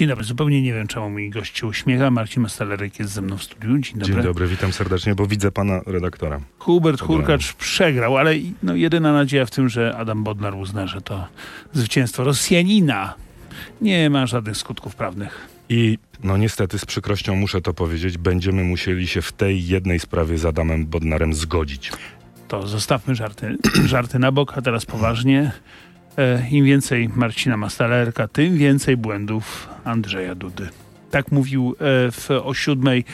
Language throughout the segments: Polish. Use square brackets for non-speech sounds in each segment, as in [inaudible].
Dzień dobry, zupełnie nie wiem, czemu mi gości uśmiecha. Marcin Mastalerek jest ze mną w studiu. Dzień dobry. Dzień dobry, witam serdecznie, bo widzę pana redaktora. Hubert Hurkacz przegrał, ale no, jedyna nadzieja w tym, że Adam Bodnar uzna, że to zwycięstwo Rosjanina nie ma żadnych skutków prawnych. I no niestety z przykrością muszę to powiedzieć, będziemy musieli się w tej jednej sprawie z Adamem Bodnarem zgodzić. To zostawmy żarty, [clears throat] żarty na bok, a teraz poważnie. E, Im więcej Marcina Mastalerka, tym więcej błędów Andrzeja Dudy. Tak mówił e, w, o siódmej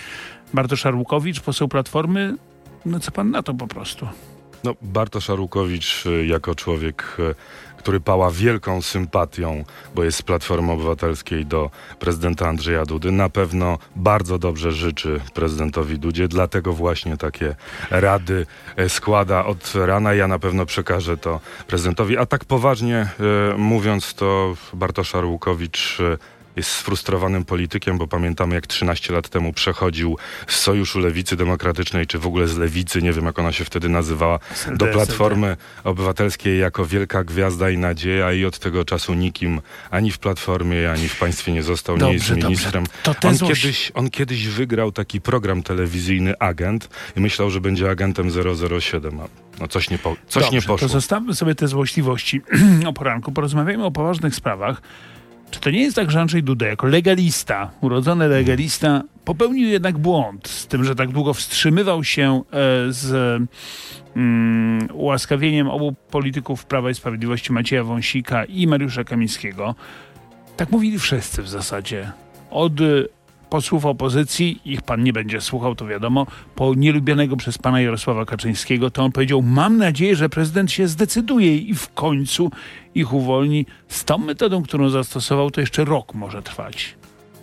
Bartosz Arłukowicz, poseł Platformy. No co pan na to po prostu? No, Bartosz Arłukowicz y, jako człowiek, który pała wielką sympatią, bo jest z Platformy Obywatelskiej do prezydenta Andrzeja Dudy, na pewno bardzo dobrze życzy prezydentowi Dudzie, dlatego właśnie takie rady y, składa od rana. Ja na pewno przekażę to prezydentowi. A tak poważnie y, mówiąc, to Bartosz Arłukowicz y, jest sfrustrowanym politykiem, bo pamiętamy jak 13 lat temu przechodził z Sojuszu Lewicy Demokratycznej, czy w ogóle z Lewicy, nie wiem jak ona się wtedy nazywała, do Platformy Obywatelskiej jako wielka gwiazda i nadzieja i od tego czasu nikim ani w Platformie, ani w państwie nie został, nie jest Dobrze, ministrem. dobrze. On złoś- kiedyś, on kiedyś wygrał taki program telewizyjny Agent i myślał, że będzie agentem 007. a No coś nie, po, coś Dobrze, nie poszło. To zostawmy sobie te złośliwości [clears throat] o poranku. Porozmawiajmy o poważnych sprawach. Czy to nie jest tak, że Andrzej Duda jako legalista, urodzony legalista, popełnił jednak błąd z tym, że tak długo wstrzymywał się e, z mm, ułaskawieniem obu polityków Prawa i Sprawiedliwości, Macieja Wąsika i Mariusza Kamińskiego? Tak mówili wszyscy w zasadzie. Od posłów opozycji, ich pan nie będzie słuchał, to wiadomo, po nielubionego przez pana Jarosława Kaczyńskiego, to on powiedział, mam nadzieję, że prezydent się zdecyduje i w końcu ich uwolni. Z tą metodą, którą zastosował, to jeszcze rok może trwać.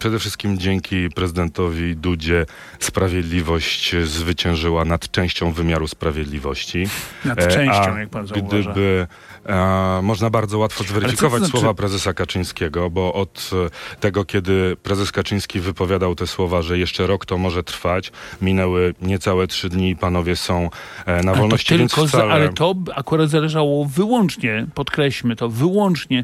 Przede wszystkim dzięki prezydentowi Dudzie sprawiedliwość zwyciężyła nad częścią wymiaru sprawiedliwości. Nad E, częścią, a jak pan zauważa. Gdyby e, można bardzo łatwo zweryfikować znaczy- słowa prezesa Kaczyńskiego, bo od e, tego, kiedy prezes Kaczyński wypowiadał te słowa, że jeszcze rok to może trwać, minęły niecałe trzy dni i panowie są e, na Ale wolności, to więc tylko wcale... ale to akurat zależało wyłącznie, podkreślmy to, wyłącznie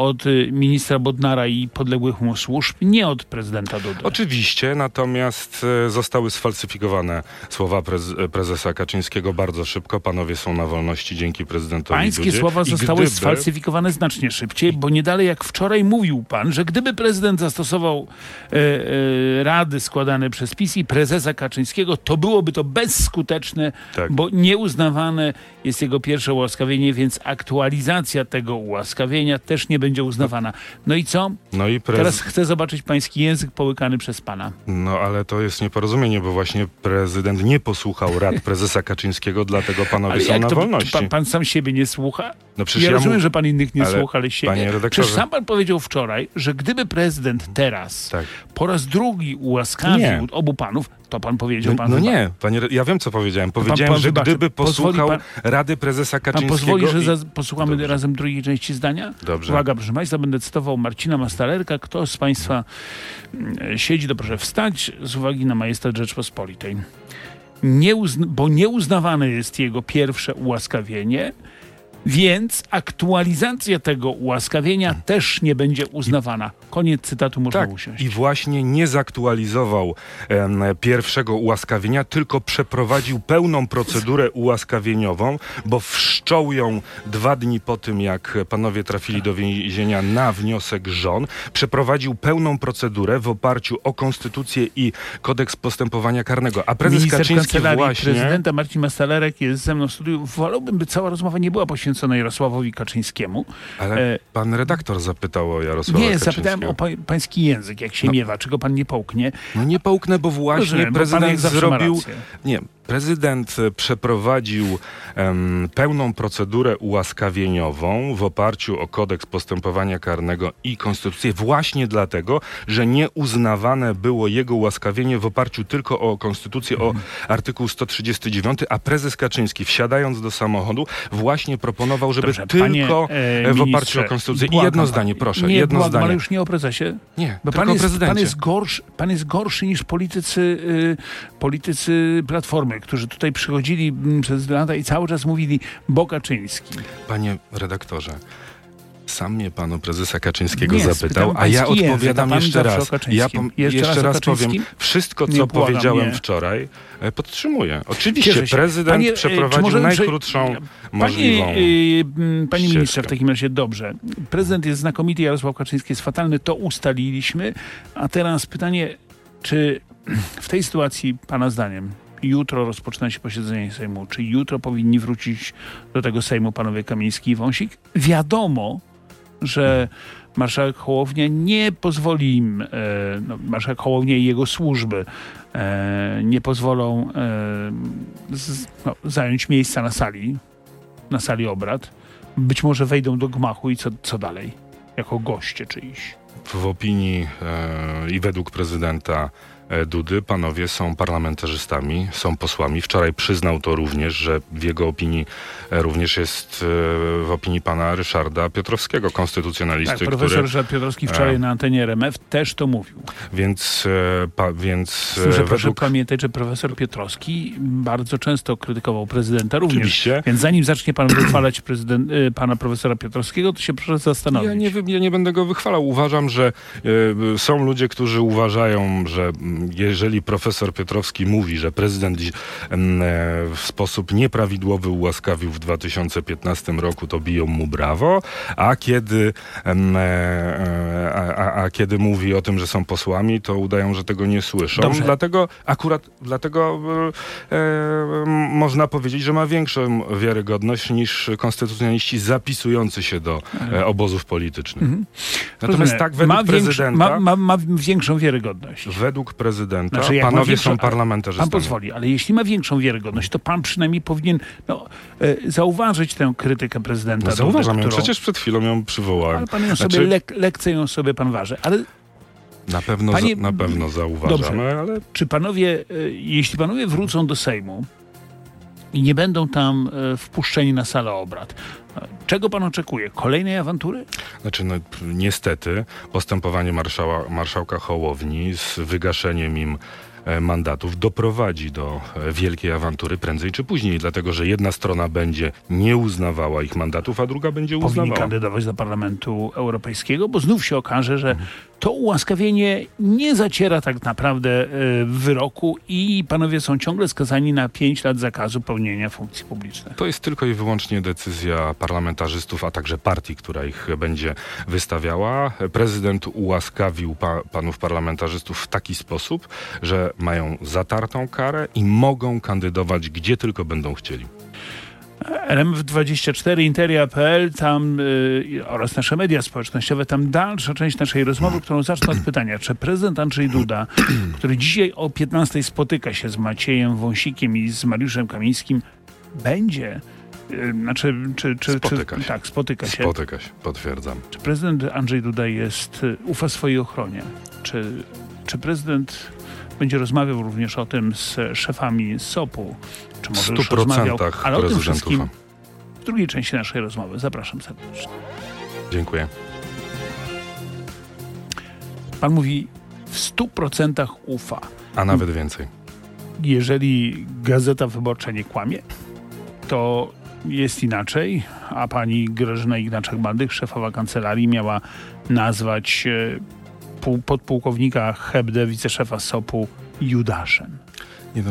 od y, ministra Bodnara i podległych mu służb, nie od prezydenta Dudy. Oczywiście, natomiast e, zostały sfalsyfikowane słowa prez, e, prezesa Kaczyńskiego bardzo szybko. Panowie są na wolności dzięki prezydentowi Pańskie Dudzie. słowa zostały gdyby- sfalsyfikowane znacznie szybciej, bo nie dalej jak wczoraj mówił pan, że gdyby prezydent zastosował e, e, rady składane przez PiS i prezesa Kaczyńskiego, to byłoby to bezskuteczne, Tak. bo nieuznawane jest jego pierwsze ułaskawienie, więc aktualizacja tego ułaskawienia też nie będzie uznawana. No i co? No i prez... Teraz chcę zobaczyć pański język połykany przez pana. No ale to jest nieporozumienie, bo właśnie prezydent nie posłuchał rad prezesa Kaczyńskiego, dlatego panowie Ale są na to wolności. pan, pan sam siebie nie słucha? No przecież ja ja rozumiem, mu... że pan innych nie ale, słucha, ale siebie. panie redaktorze- Przecież sam pan powiedział wczoraj, że gdyby prezydent teraz Tak. po raz drugi ułaskawił Nie. obu panów, to pan powiedział No, pan no chyba- nie, panie, ja wiem co powiedziałem. Powiedziałem, pan że wybaczy, gdyby posłuchał pan- rady prezesa Pan Kaczyńskiego... pozwoli, że i- za, posłuchamy Dobrze. razem drugiej części zdania? Dobrze. Uwaga, proszę Państwa, będę cytował Marcina Mastalerka. Kto z Państwa mm, siedzi, to proszę wstać z uwagi na majestat Rzeczpospolitej. Nie uzn- bo nieuznawane jest jego pierwsze ułaskawienie, więc aktualizacja tego ułaskawienia też nie będzie uznawana. Koniec cytatu, można Tak, usiąść. i właśnie nie zaktualizował em, pierwszego ułaskawienia, tylko przeprowadził pełną procedurę ułaskawieniową, bo wszczął ją dwa dni po tym, jak panowie trafili do więzienia na wniosek żon. Przeprowadził pełną procedurę w oparciu o konstytucję i kodeks postępowania karnego. A prezes Minister Kaczyński właśnie... Prezydenta Marcin Mastalerek jest ze mną w studiu. Wolałbym, by cała rozmowa nie była poświęcona Jarosławowi Kaczyńskiemu. Ale E, pan redaktor zapytał o Jarosława Nie, Kaczyńskiego. zapytałem o pa pański język, jak się No. miewa, czego pan nie połknie. No nie połknę, bo właśnie Rozumiem, bo prezydent ma zrobił... Nie, prezydent przeprowadził em, pełną procedurę ułaskawieniową w oparciu o kodeks postępowania karnego i konstytucję właśnie dlatego, że nieuznawane było jego ułaskawienie w oparciu tylko o konstytucję, o artykuł 139, a prezes Kaczyński wsiadając do samochodu właśnie proponował, żeby Dobrze, tylko e, w oparciu o konstytucję. I błagam jedno pana. zdanie, proszę, nie, jedno błagam, zdanie. ale już nie o prezesie. Nie, Bo pan jest, pan, jest gorszy, pan jest gorszy niż politycy, y, politycy Platformy, którzy tutaj przychodzili mm, przez lata i cały czas mówili Bokaczyński. Panie redaktorze, Sam mnie pan o prezesa Kaczyńskiego Nie, zapytał, a ja odpowiadam jeszcze raz. Ja pom- Jeszcze jeszcze, raz powiem, wszystko co błagam, powiedziałem nie. wczoraj, e, podtrzymuję. Oczywiście prezydent Panie, e, przeprowadził prze- najkrótszą możliwą. Panie, y, m, panie ścieżkę. ministrze, w takim razie dobrze. Prezydent jest znakomity, Jarosław Kaczyński jest fatalny, to ustaliliśmy. A teraz pytanie, czy w tej sytuacji, pana zdaniem, jutro rozpoczyna się posiedzenie Sejmu, czy jutro powinni wrócić do tego Sejmu panowie Kamiński i Wąsik? Wiadomo, że marszałek Hołownia nie pozwoli im, e, no, marszałek Hołownia i jego służby e, nie pozwolą e, z, no, zająć miejsca na sali, na sali obrad. Być może wejdą do gmachu i co, co dalej? Jako goście czyjś. W opinii e, i według prezydenta Dudy panowie są parlamentarzystami, są posłami. Wczoraj przyznał to również, że w jego opinii e, również jest e, w opinii pana Ryszarda Piotrowskiego, konstytucjonalisty, Tak, profesor który, Ryszard Piotrowski wczoraj e, na antenie RMF też to mówił. więc, e, pa, więc e, proszę według... pamiętać, że profesor Piotrowski bardzo często krytykował prezydenta również. Oczywiście. Więc zanim zacznie pan wychwalać prezydent, y, pana profesora Piotrowskiego, to się proszę zastanowić. Ja nie, ja nie będę go wychwalał. Uważam, że e, są ludzie, którzy uważają, że mm, jeżeli profesor Piotrowski mówi, że prezydent e, w sposób nieprawidłowy ułaskawił w 2015 roku, to biją mu brawo, a kiedy, em, e, e, a, a, a kiedy mówi o tym, że są posłami, to udają, że tego nie słyszą. Dobrze. Dlatego akurat dlatego e, można powiedzieć, że ma większą wiarygodność niż konstytucjonaliści zapisujący się do e, obozów politycznych. Natomiast Rozumiem. tak według ma większy- prezydenta, ma, ma, ma większą wiarygodność. według prezydenta Znaczy, jak ma panowie większą- są Pan parlamentarzystami. pozwoli, ale jeśli ma większą wiarygodność, to pan przynajmniej powinien no, e, zauważyć tę krytykę prezydenta. No, zauważam ją, którą- przecież przed chwilą ją przywołałem. Ale pan ją Znaczy- sobie, lek, lekce ją sobie pan waży. Ale Na pewno, Panie- na pewno zauważamy, ale czy panowie, e, jeśli panowie wrócą do Sejmu i nie będą tam e, wpuszczeni na salę obrad, czego pan oczekuje? Kolejnej awantury? Znaczy, no, niestety postępowanie marszała, marszałka Hołowni z wygaszeniem im e, mandatów doprowadzi do e, wielkiej awantury prędzej czy później, dlatego że jedna strona będzie nie uznawała ich mandatów, a druga będzie powinni uznawała. kandydować do Parlamentu Europejskiego, bo znów się okaże, że Mhm. To ułaskawienie nie zaciera tak naprawdę e, wyroku i panowie są ciągle skazani na 5 lat zakazu pełnienia funkcji publicznych. To jest tylko i wyłącznie decyzja parlamentarzystów, a także partii, która ich będzie wystawiała. Prezydent ułaskawił pa, panów parlamentarzystów w taki sposób, że mają zatartą karę i mogą kandydować gdzie tylko będą chcieli. RMF24, Interia.pl, tam y, oraz nasze media społecznościowe, tam dalsza część naszej rozmowy, którą zacznę od pytania, czy prezydent Andrzej Duda, [clears throat] który dzisiaj o 15 spotyka się z Maciejem Wąsikiem i z Mariuszem Kamińskim, będzie, y, znaczy, czy, czy, Spotyka czy się. tak, spotyka się. Spotyka się, potwierdzam. Czy prezydent Andrzej Duda jest, y, ufa swojej ochronie? Czy, czy prezydent będzie rozmawiał również o tym z szefami SOP-u? Czy W może stu już rozmawiał? Ale o tym wszystkim w drugiej części naszej rozmowy. Zapraszam serdecznie. Dziękuję. Pan mówi w 100% ufa. A nawet więcej. Jeżeli Gazeta Wyborcza nie kłamie, to jest inaczej, a pani Grażyna Ignaczak-Bandych, szefowa kancelarii, miała nazwać e, podpułkownika Hebdę, wiceszefa SOP-u Judaszem. Nie no,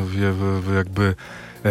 jakby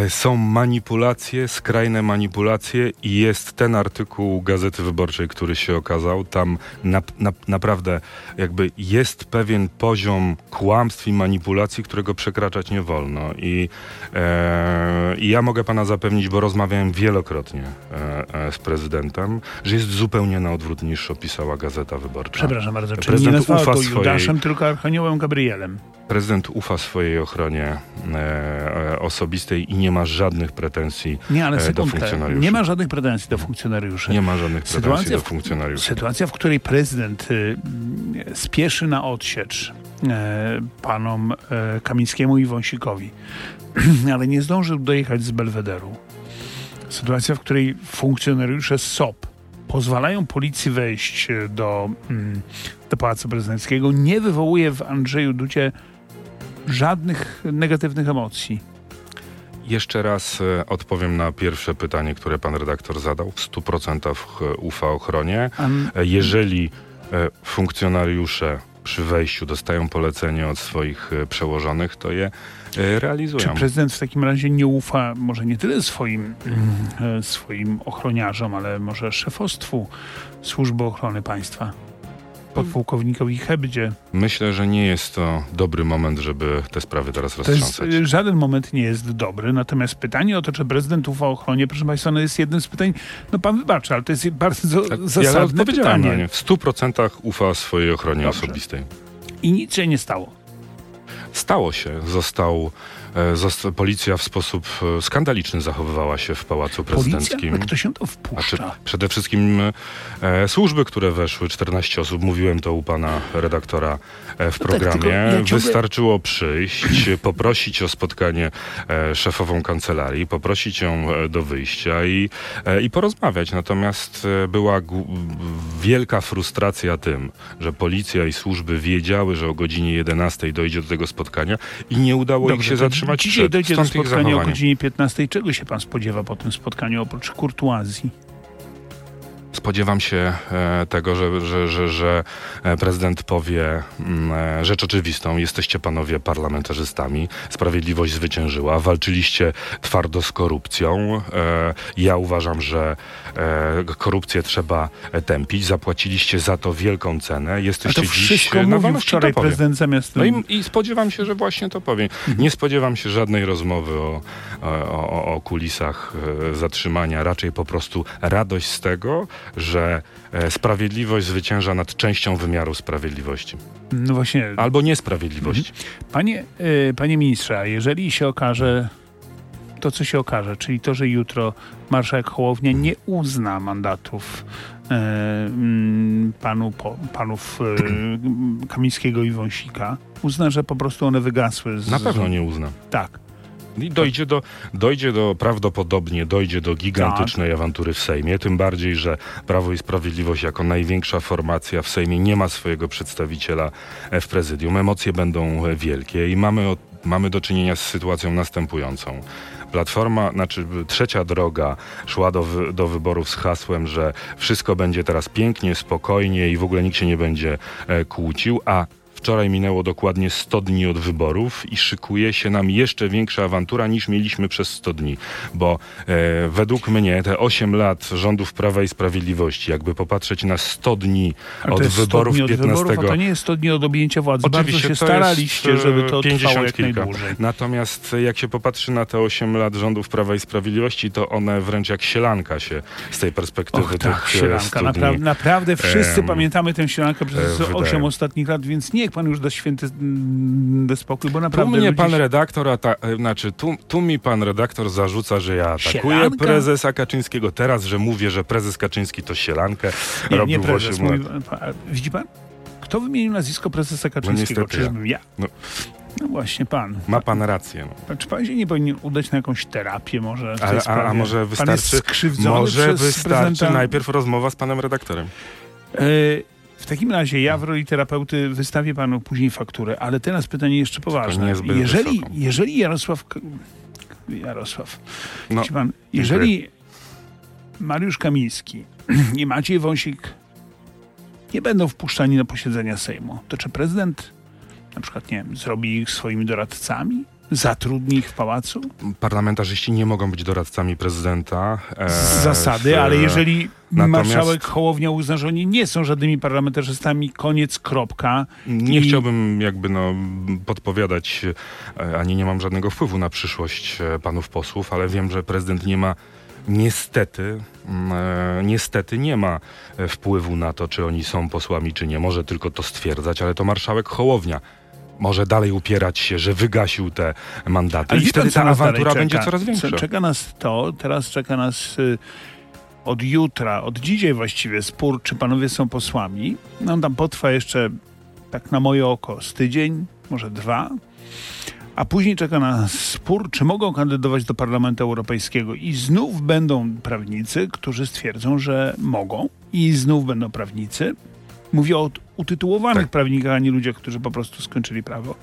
są manipulacje, skrajne manipulacje i jest ten artykuł Gazety Wyborczej, który się okazał. Tam na, na, naprawdę jakby jest pewien poziom kłamstw i manipulacji, którego przekraczać nie wolno. I, e, i ja mogę pana zapewnić, bo rozmawiałem wielokrotnie e, e, z prezydentem, że jest zupełnie na odwrót niż opisała Gazeta Wyborcza. Przepraszam bardzo, nie Prezydent nazwała ufa go swojej- Judaszem, tylko Archaniołem Gabrielem. Prezydent ufa swojej ochronie e, e, osobistej i nie ma żadnych pretensji. Nie, ale e, do sekundkę. funkcjonariuszy. Nie ma żadnych pretensji do funkcjonariuszy. Nie ma żadnych pretensji Sytuacja, do w, funkcjonariuszy. sytuacja, w której prezydent y, spieszy na odsiecz e, panom e, Kamińskiemu i Wąsikowi, [clears throat] ale nie zdążył dojechać z Belwederu. Sytuacja, w której funkcjonariusze SOP pozwalają policji wejść e, do, mm, do Pałacu Prezydenckiego, nie wywołuje w Andrzeju Ducie żadnych negatywnych emocji. Jeszcze raz e, odpowiem na pierwsze pytanie, które pan redaktor zadał. W 100% ufa ochronie. E, Jeżeli e, funkcjonariusze przy wejściu dostają polecenie od swoich e, przełożonych, to je e, realizują. Czy prezydent w takim razie nie ufa może nie tyle swoim, e, swoim ochroniarzom, ale może szefostwu Służby Ochrony Państwa? Podpułkownikowi Hebdzie. Myślę, że nie jest to dobry moment, żeby te sprawy teraz To jest, roztrząsać. e, żaden moment nie jest dobry, natomiast pytanie o to, czy prezydent ufa ochronie, proszę Państwa, no jest jednym z pytań, no Pan wybaczy, ale to jest bardzo Tak, ja zasadne odpowiedziałem pytanie. W 100% ufa swojej ochronie Dobrze. osobistej. I nic się nie stało. Stało się. Został, e, zosta- policja w sposób e, skandaliczny zachowywała się w Pałacu Policja? Prezydenckim. No kto się to Znaczy, wpuszcza? przede wszystkim e, służby, które weszły, 14 osób, mówiłem to u pana redaktora e, w No tak, programie. tylko ja ciągle- Wystarczyło przyjść, [clears throat] poprosić o spotkanie e, szefową kancelarii, poprosić ją e, do wyjścia i, i porozmawiać. Natomiast była wielka frustracja tym, że policja i służby wiedziały, że o godzinie 11 dojdzie do tego spotkania i nie udało ich Dobrze, się zatrzymać Dzisiaj przed. dojdzie do Stąd spotkania o godzinie 15. Czego się pan spodziewa po tym spotkaniu, oprócz kurtuazji? Spodziewam się e, tego, że, że, że, że e, prezydent powie mm, e, rzecz oczywistą. Jesteście panowie parlamentarzystami. Sprawiedliwość zwyciężyła. Walczyliście twardo z korupcją. Ja uważam, że korupcję trzeba tępić. Zapłaciliście za to wielką cenę. A Jesteście to dziś wszystko na mówił wczoraj to prezydent zamiast... No i, i spodziewam się, że właśnie to powie. Nie spodziewam się żadnej rozmowy o, o, o, kulisach zatrzymania, raczej po prostu radość z tego, że e, sprawiedliwość zwycięża nad częścią wymiaru sprawiedliwości. No właśnie, Albo niesprawiedliwości. panie, y, panie ministrze, a jeżeli się okaże to, co się okaże, czyli to, że jutro marszałek Hołownia nie uzna mandatów e, mm, panu, po, panów e, Kamińskiego i Wąsika, uzna, że po prostu one wygasły. Z, Na pewno nie uzna. Tak. I dojdzie do, dojdzie do, prawdopodobnie dojdzie do gigantycznej awantury w Sejmie, tym bardziej, że Prawo i Sprawiedliwość jako największa formacja w Sejmie nie ma swojego przedstawiciela w prezydium. Emocje będą wielkie i mamy, mamy do czynienia z sytuacją następującą. Platforma, znaczy trzecia droga szła do, do wyborów z hasłem, że wszystko będzie teraz pięknie, spokojnie i w ogóle nikt się nie będzie e, kłócił, a Wczoraj minęło dokładnie 100 dni od wyborów i szykuje się nam jeszcze większa awantura niż mieliśmy przez 100 dni, bo e, według mnie te 8 lat rządów Prawa i Sprawiedliwości, jakby popatrzeć na 100 dni od to jest 100 wyborów dni od 15. wyborów, to nie jest 100 dni od objęcia władzy. Bardzo się staraliście, e, żeby to 50 trwało jak kilka. najdłużej. Natomiast e, jak się popatrzy na te 8 lat rządów Prawa i Sprawiedliwości, to one wręcz jak sielanka się z tej perspektywy Och, tych tak, sielanka. 100 dni. Napra- naprawdę wszyscy pamiętamy tę sielankę przez wydaje. 8 ostatnich lat, więc niech pan już da święty mm, da spokój, bo Tu naprawdę mnie ludzie pan się- redaktor, ata- e, znaczy tu, tu mi pan redaktor zarzuca, że ja atakuję Sielanka? prezesa Kaczyńskiego. Teraz, że mówię, że prezes Kaczyński to sielankę Nie, robił nie prezes. 8 lat. Mówi, pan- a widzi pan? Kto wymienił nazwisko prezesa Kaczyńskiego? niestety Czyżbym ja. No. No właśnie pan. Ma pan rację. No. Czy pan się nie powinien udać na jakąś terapię może Ale, a, a może wystarczy, może wystarczy najpierw rozmowa z panem redaktorem. E, W takim razie ja w roli terapeuty wystawię panu później fakturę, ale teraz pytanie jeszcze poważne. Jeżeli, wysoką. jeżeli Jarosław... Jarosław, No, pan, jeżeli Mariusz Kamiński [clears throat] i Maciej Wąsik nie będą wpuszczani na posiedzenia Sejmu, to czy prezydent na przykład, nie wiem, zrobi ich swoimi doradcami? Zatrudni ich w pałacu? Parlamentarzyści nie mogą być doradcami prezydenta. e, Z zasady, w- ale jeżeli natomiast- marszałek Hołownia uzna, że oni nie są żadnymi parlamentarzystami, koniec, kropka. Nie I- chciałbym jakby no podpowiadać, e, ani nie mam żadnego wpływu na przyszłość e, panów posłów, ale wiem, że prezydent nie ma niestety, mm, e, niestety nie ma e, wpływu na to, czy oni są posłami, czy nie. Może tylko to stwierdzać, ale to marszałek Hołownia może dalej upierać się, że wygasił te mandaty i wie pan, wtedy ta awantura będzie coraz większa. Czeka nas to, teraz czeka nas y, od jutra, od dzisiaj właściwie spór, czy panowie są posłami. No on tam potrwa jeszcze, tak na moje oko, z tydzień, może dwa. A później czeka nas spór, czy mogą kandydować do Parlamentu Europejskiego. I znów będą prawnicy, którzy stwierdzą, że mogą. I znów będą prawnicy. Mówię o utytułowanych Tak. prawnikach, a nie ludziach, którzy po prostu skończyli prawo.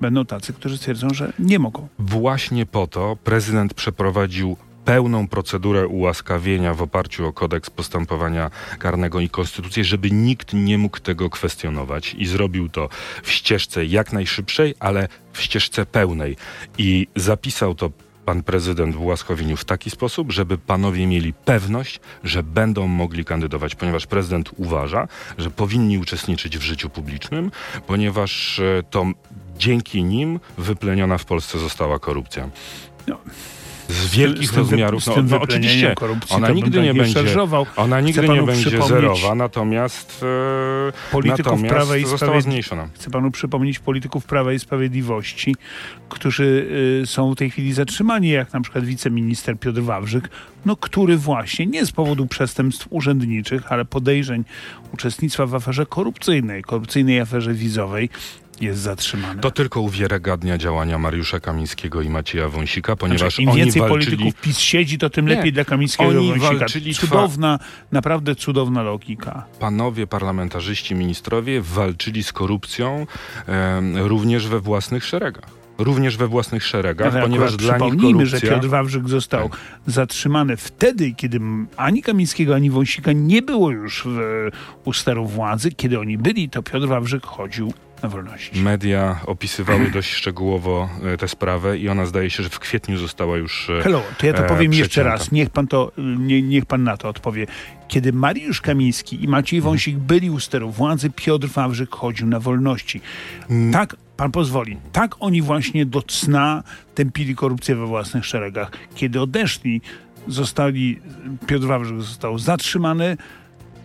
będą tacy, którzy stwierdzą, że nie mogą. Właśnie po to prezydent przeprowadził pełną procedurę ułaskawienia w oparciu o kodeks postępowania karnego i konstytucję, żeby nikt nie mógł tego kwestionować i zrobił to w ścieżce jak najszybszej, ale w ścieżce pełnej. I zapisał to pan prezydent w ułaskawieniu w taki sposób, żeby panowie mieli pewność, że będą mogli kandydować, ponieważ prezydent uważa, że powinni uczestniczyć w życiu publicznym, ponieważ e, to dzięki nim wypleniona w Polsce została korupcja. No z wielkich z tym, rozmiarów. no, no oczywiście ona nigdy nie będzie, ona nigdy nie będzie zerowa, natomiast e, polityków natomiast Prawa i została zmniejszona. Chcę panu przypomnieć polityków Prawa i Sprawiedliwości, którzy y, są w tej chwili zatrzymani, jak na przykład wiceminister Piotr Wawrzyk, no, który właśnie nie z powodu przestępstw urzędniczych, ale podejrzeń uczestnictwa w aferze korupcyjnej, korupcyjnej aferze wizowej, jest zatrzymany. To tylko uwiarygadnia działania Mariusza Kamińskiego i Macieja Wąsika, ponieważ znaczy, im więcej walczyli... polityków PiS siedzi, to tym nie, lepiej dla Kamińskiego oni i Wąsika. Walczyli cudowna, naprawdę cudowna logika. Panowie parlamentarzyści, ministrowie walczyli z korupcją e, również we własnych szeregach również we własnych szeregach, Ale ponieważ dla nich korupcja... że Piotr Wawrzyk został tak. zatrzymany wtedy, kiedy ani Kamińskiego, ani Wąsika nie było już w, u steru władzy. Kiedy oni byli, to Piotr Wawrzyk chodził na wolności. Media opisywały dość szczegółowo e, tę sprawę i ona zdaje się, że w kwietniu została już e, Hello, to ja to powiem jeszcze raz. Niech pan, to, nie, niech pan na to odpowie. Kiedy Mariusz Kamiński i Maciej mhm. Wąsik byli u steru władzy, Piotr Wawrzyk chodził na wolności. Mm. Tak, pan pozwoli, tak oni właśnie do cna tępili korupcję we własnych szeregach. Kiedy odeszli, zostali, Piotr Wawrzyk został zatrzymany,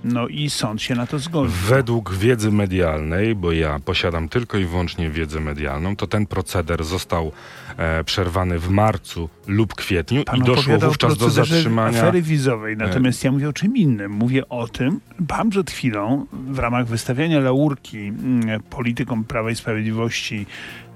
no i sąd się na to zgodził. Według wiedzy medialnej, bo ja posiadam tylko i wyłącznie wiedzę medialną, to ten proceder został e, przerwany w marcu lub kwietniu Pan i doszło wówczas do zatrzymania afery wizowej. Natomiast ja mówię o czym innym. Mówię o tym, pan przed chwilą w ramach wystawiania laurki mm, politykom Prawa i Sprawiedliwości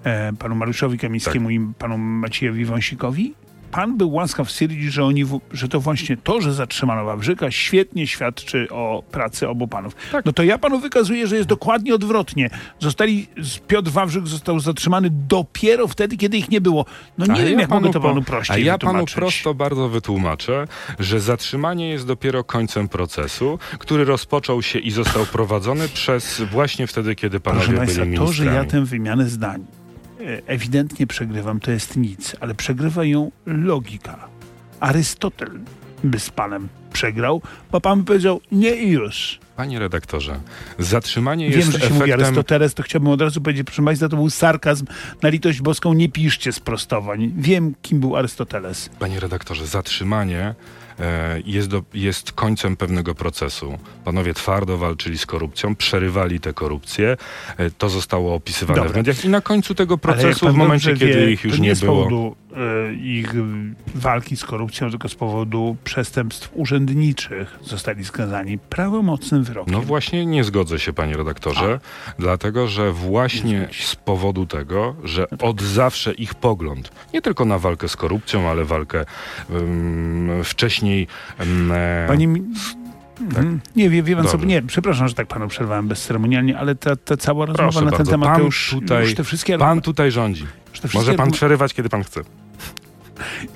e, panu Mariuszowi Kamińskiemu tak. i panu Maciejowi Wąsikowi pan był łaskaw stwierdzić, że, oni, że to właśnie to, że zatrzymano Wawrzyka, świetnie świadczy o pracy obu panów. Tak. No to ja panu wykazuję, że jest dokładnie odwrotnie. Zostali, Piotr Wawrzyk został zatrzymany dopiero wtedy, kiedy ich nie było. No nie a wiem, ja jak mogę to panu prościej A ja wytłumaczyć. panu prosto bardzo wytłumaczę, że zatrzymanie jest dopiero końcem procesu, który rozpoczął się i został prowadzony przez właśnie wtedy, kiedy panowie Proszę byli państwa, ministrami. to, że ja tę wymianę zdań ewidentnie przegrywam, to jest nic, ale przegrywa ją logika. Arystotel by z panem przegrał, bo pan by powiedział nie i już. Panie redaktorze, zatrzymanie Wiem, jest że się efektem... mówi Arystoteles, to chciałbym od razu powiedzieć, proszę Państwa, to był sarkazm. Na litość boską nie piszcie sprostowań. Wiem, kim był Arystoteles. Panie redaktorze, zatrzymanie jest, do, jest końcem pewnego procesu. Panowie twardo walczyli z korupcją, przerywali tę korupcję. E, to zostało opisywane Dobra. w mediach i na końcu tego procesu, w momencie, kiedy wie, ich już nie, nie było... Powodu, e, ich walki z korupcją, tylko z powodu przestępstw urzędniczych zostali skazani prawomocnym wyrokiem. No właśnie nie zgodzę się, panie redaktorze, A. dlatego, że właśnie z powodu tego, że no tak. od zawsze ich pogląd, nie tylko na walkę z korupcją, ale walkę um, wcześniej wcześniej. E. Tak. Mhm. Nie, wie, wie pan co, nie, przepraszam, że tak panu przerwałem bezceremonialnie, ale ta, ta cała rozmowa Proszę na ten bardzo. temat pan to już, tutaj, już te wszystkie... Pan tutaj rządzi. Może pan przerywać, kiedy pan chce.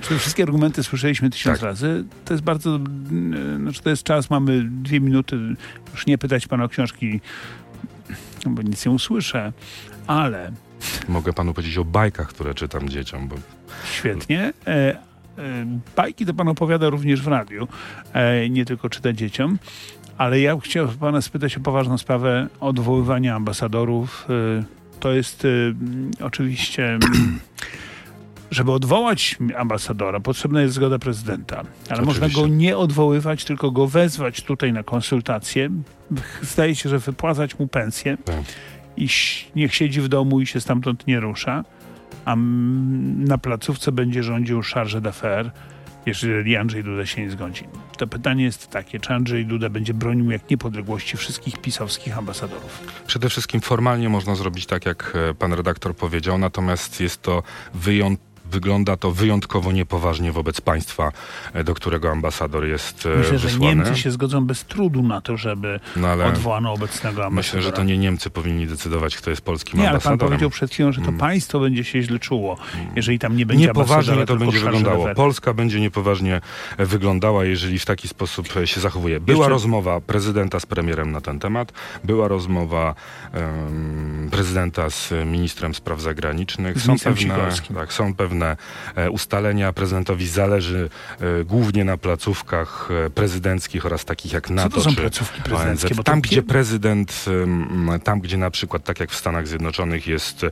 Te wszystkie argumenty słyszeliśmy tysiąc tak. razy. To jest bardzo, znaczy to jest czas, mamy dwie minuty, już nie pytać pana o książki, bo nic nie usłyszę, ale... Mogę panu powiedzieć o bajkach, które czytam dzieciom, bo... Świetnie, E, bajki to pan opowiada również w radiu, e, nie tylko czyta dzieciom. Ale ja chciałem pana spytać o poważną sprawę odwoływania ambasadorów. E, to jest oczywiście [clears throat] żeby odwołać ambasadora, potrzebna jest zgoda prezydenta. Ale Oczywiście. można go nie odwoływać, tylko go wezwać tutaj na konsultację. Zdaje się, że wypłacać mu pensję tak. i niech siedzi w domu i się stamtąd nie rusza a na placówce będzie rządził charge d'affaires, jeżeli Andrzej Duda się nie zgodzi. To pytanie jest takie, czy Andrzej Duda będzie bronił jak niepodległości wszystkich pisowskich ambasadorów? Przede wszystkim formalnie można zrobić tak, jak e, pan redaktor powiedział, natomiast jest to wyjątkowe wygląda to wyjątkowo niepoważnie wobec państwa, e, do którego ambasador jest e, Myślę, że wysłany. Niemcy się zgodzą bez trudu na to, żeby No odwołano obecnego ambasadora. myślę, że to nie Niemcy powinni decydować, kto jest polskim Nie, ale pan ambasadorem. powiedział przed chwilą, że to Mm. państwo będzie się źle czuło, jeżeli tam nie będzie Niepoważnie ambasadora, to będzie wyglądało. Polska będzie niepoważnie e, wyglądała, jeżeli w taki sposób się zachowuje. Była Jeszcze- rozmowa prezydenta z premierem na ten temat, była rozmowa em, prezydenta z ministrem spraw zagranicznych. Ministrem pewne, tak, są pewne e, ustalenia. Prezydentowi zależy e, głównie na placówkach e, prezydenckich oraz takich jak Co NATO to są czy placówki ONZ. prezydenckie? Bo Tam, gdzie prezydent, tam, gdzie na przykład, tak jak w Stanach Zjednoczonych jest,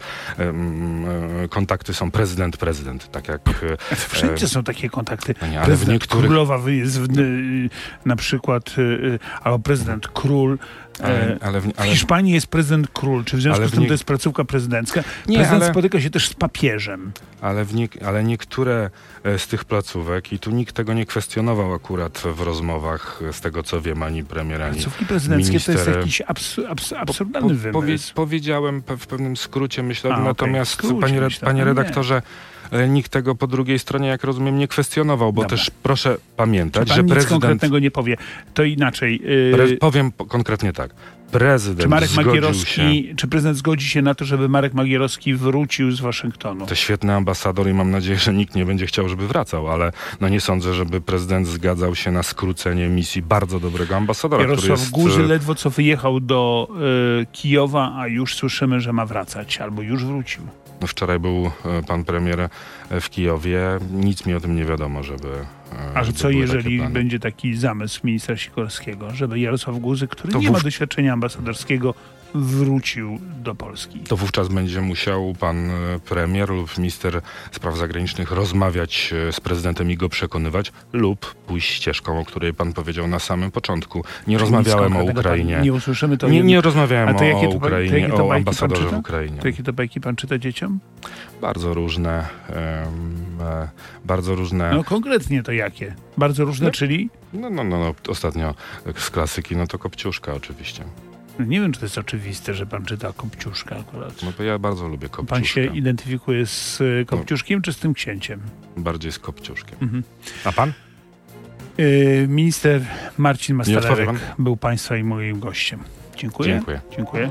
kontakty są prezydent-prezydent, tak jak [laughs] Wszędzie są takie kontakty. no nie, ale w niektórych- królowa jest w, y, na przykład, y, y, albo prezydent król. Ale, ale, w- W ale, Hiszpanii jest prezydent król. Czy w związku z w tym nie- to jest placówka prezydencka? Nie, Prezydent spotyka się też z papieżem. ale, w nie, ale niektóre e, z tych placówek, i tu nikt tego nie kwestionował akurat w rozmowach, e, z tego co wiem, ani premier, ani Placówki prezydenckie to jest minister- jakiś absu, abs, Po- absurdalny po- powie, wymysł. powiedziałem w pewnym skrócie, myślę, A, natomiast skrócie panie, myślałem, panie nie. redaktorze, e, nikt tego po drugiej stronie, jak rozumiem, nie kwestionował, bo Dobra. też proszę pamiętać, pan że nic prezydent... konkretnego nie powie. To inaczej. y, Pre, powiem po- konkretnie tak. Prezydent czy Marek zgodził się... Magierowski, czy prezydent zgodzi się na to, żeby Marek Magierowski wrócił z Waszyngtonu? To świetny ambasador i mam nadzieję, że nikt nie będzie chciał, żeby wracał, ale no nie sądzę, żeby prezydent zgadzał się na skrócenie misji bardzo dobrego ambasadora, który Jarosław jest... Guzy e, ledwo co wyjechał do y, Kijowa, a już słyszymy, że ma wracać, albo już wrócił. Wczoraj był e, pan premier e, w Kijowie. Nic mi o tym nie wiadomo, żeby. e, A że żeby co jeżeli takie będzie taki zamysł ministra Sikorskiego, żeby Jarosław Guzy, który To nie wów- ma doświadczenia ambasadorskiego, wrócił do Polski? To wówczas będzie musiał pan e, premier lub minister spraw zagranicznych rozmawiać e, z prezydentem i go przekonywać, lub pójść ścieżką, o której pan powiedział na samym początku. Nie rozmawiałem o Ukrainie. Nie usłyszymy to. Nie, nie rozmawiałem to o to Ukrainie, to o ambasadorze w? Ukrainie. To jakie to bajki pan czyta dzieciom? Bardzo różne, e, bardzo różne. No konkretnie to jakie? Bardzo różne, No. czyli? No, no, no, no, ostatnio z klasyki, no to Kopciuszka oczywiście. No Nie wiem, czy to jest oczywiste, że pan czyta Kopciuszka akurat. No to ja bardzo lubię Kopciuszkę. Pan się identyfikuje z y, Kopciuszkiem czy z tym księciem? Bardziej z Kopciuszkiem. Mhm. A pan? Y, Minister Marcin Mastalerek był państwa i moim gościem. Dziękuję. Dziękuję. Dziękuję.